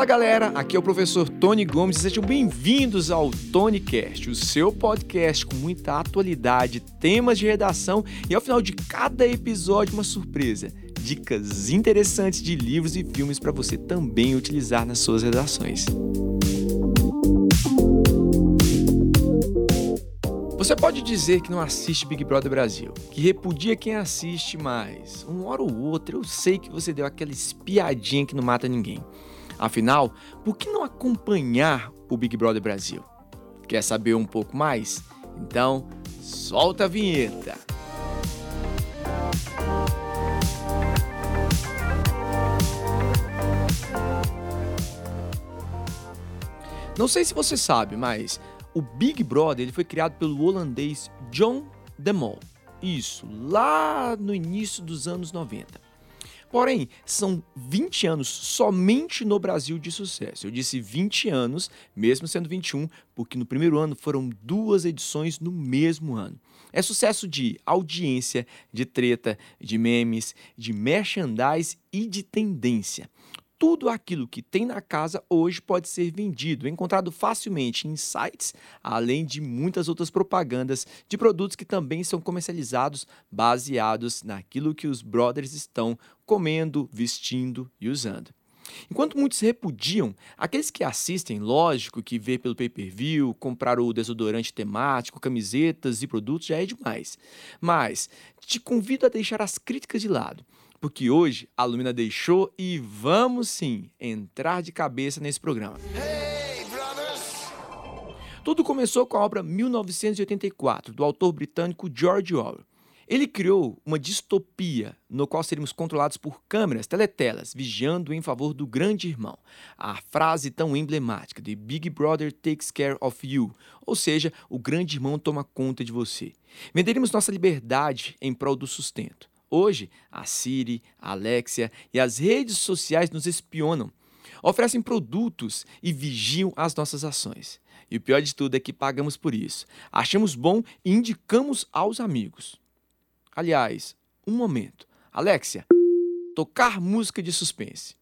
Fala galera, aqui é o professor Tony Gomes e sejam bem-vindos ao TonyCast, o seu podcast com muita atualidade, temas de redação e ao final de cada episódio uma surpresa, dicas interessantes de livros e filmes para você também utilizar nas suas redações. Você pode dizer que não assiste Big Brother Brasil, que repudia quem assiste, mas uma hora ou outra eu sei que você deu aquela espiadinha que não mata ninguém. Afinal, por que não acompanhar o Big Brother Brasil? Quer saber um pouco mais? Então, solta a vinheta! Não sei se você sabe, mas o Big Brother ele foi criado pelo holandês John de Mol. Isso, lá no início dos anos 90. Porém, são 20 anos somente no Brasil de sucesso. Eu disse 20 anos, mesmo sendo 21, porque no primeiro ano foram duas edições no mesmo ano. É sucesso de audiência, de treta, de memes, de merchandise e de tendência tudo aquilo que tem na casa hoje pode ser vendido, encontrado facilmente em sites, além de muitas outras propagandas de produtos que também são comercializados baseados naquilo que os brothers estão comendo, vestindo e usando. Enquanto muitos repudiam, aqueles que assistem, lógico que vê pelo pay-per-view, comprar o desodorante temático, camisetas e produtos já é demais. Mas te convido a deixar as críticas de lado porque hoje a Lumina deixou e vamos sim entrar de cabeça nesse programa. Hey, Tudo começou com a obra 1984 do autor britânico George Orwell. Ele criou uma distopia no qual seríamos controlados por câmeras, teletelas, vigiando em favor do grande irmão. A frase tão emblemática de Big Brother takes care of you, ou seja, o grande irmão toma conta de você. Venderíamos nossa liberdade em prol do sustento. Hoje, a Siri, a Alexia e as redes sociais nos espionam, oferecem produtos e vigiam as nossas ações. E o pior de tudo é que pagamos por isso. Achamos bom e indicamos aos amigos. Aliás, um momento. Alexia, tocar música de suspense.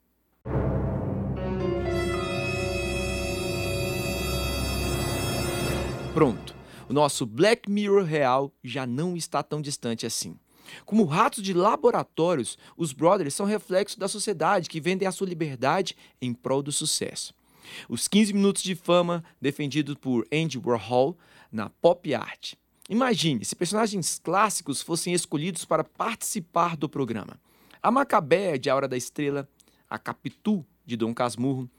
Pronto. O nosso Black Mirror real já não está tão distante assim. Como ratos de laboratórios, os brothers são reflexo da sociedade que vendem a sua liberdade em prol do sucesso. Os 15 minutos de fama defendidos por Andy Warhol na pop art. Imagine se personagens clássicos fossem escolhidos para participar do programa. A Macabéa de A Hora da Estrela, a Capitu de Dom Casmurro,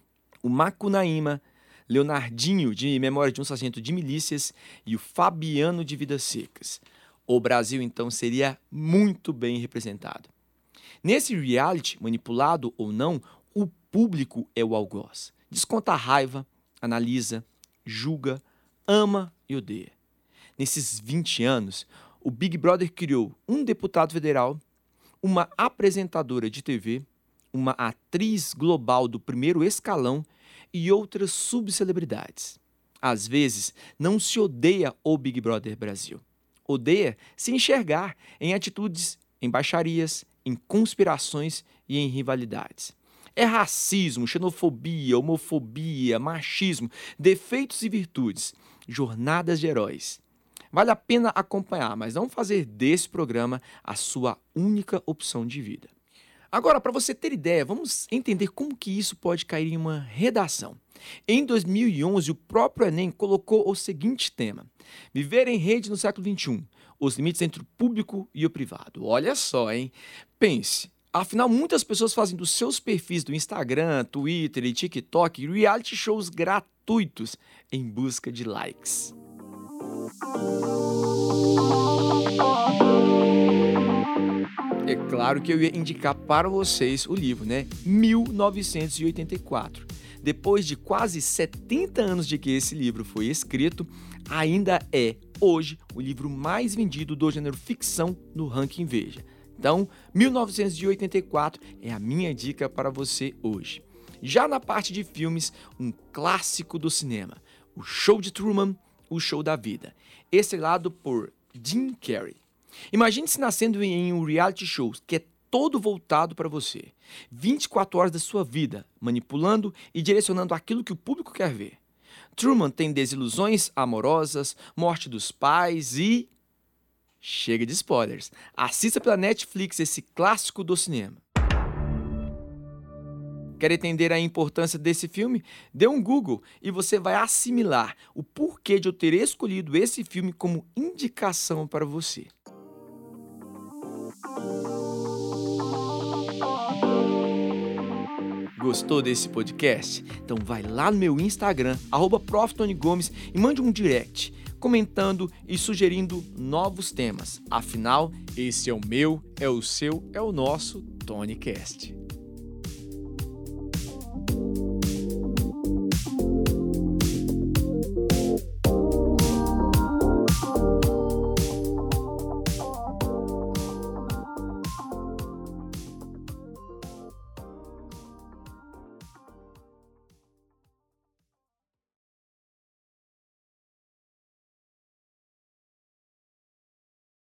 o Macunaíma, Leonardinho de Memória de um Sargento de Milícias e o Fabiano de Vidas Secas o Brasil então seria muito bem representado. Nesse reality, manipulado ou não, o público é o algoz. Desconta a raiva, analisa, julga, ama e odeia. Nesses 20 anos, o Big Brother criou um deputado federal, uma apresentadora de TV, uma atriz global do primeiro escalão e outras subcelebridades. Às vezes, não se odeia o Big Brother Brasil odeia se enxergar em atitudes, em baixarias, em conspirações e em rivalidades. É racismo, xenofobia, homofobia, machismo, defeitos e virtudes, jornadas de heróis. Vale a pena acompanhar, mas não fazer desse programa a sua única opção de vida. Agora, para você ter ideia, vamos entender como que isso pode cair em uma redação. Em 2011, o próprio Enem colocou o seguinte tema: Viver em rede no século XXI, os limites entre o público e o privado. Olha só, hein? Pense, afinal, muitas pessoas fazem dos seus perfis do Instagram, Twitter e TikTok reality shows gratuitos em busca de likes. Claro que eu ia indicar para vocês o livro, né? 1984. Depois de quase 70 anos de que esse livro foi escrito, ainda é hoje o livro mais vendido do gênero ficção no ranking Veja. Então, 1984 é a minha dica para você hoje. Já na parte de filmes, um clássico do cinema, O Show de Truman, O Show da Vida, estrelado por Jim Carrey. Imagine-se nascendo em um reality show que é todo voltado para você. 24 horas da sua vida, manipulando e direcionando aquilo que o público quer ver. Truman tem desilusões amorosas, morte dos pais e. Chega de spoilers. Assista pela Netflix esse clássico do cinema. Quer entender a importância desse filme? Dê um Google e você vai assimilar o porquê de eu ter escolhido esse filme como indicação para você. Gostou desse podcast? Então vai lá no meu Instagram, arroba Gomes, e mande um direct, comentando e sugerindo novos temas. Afinal, esse é o meu, é o seu, é o nosso TonyCast.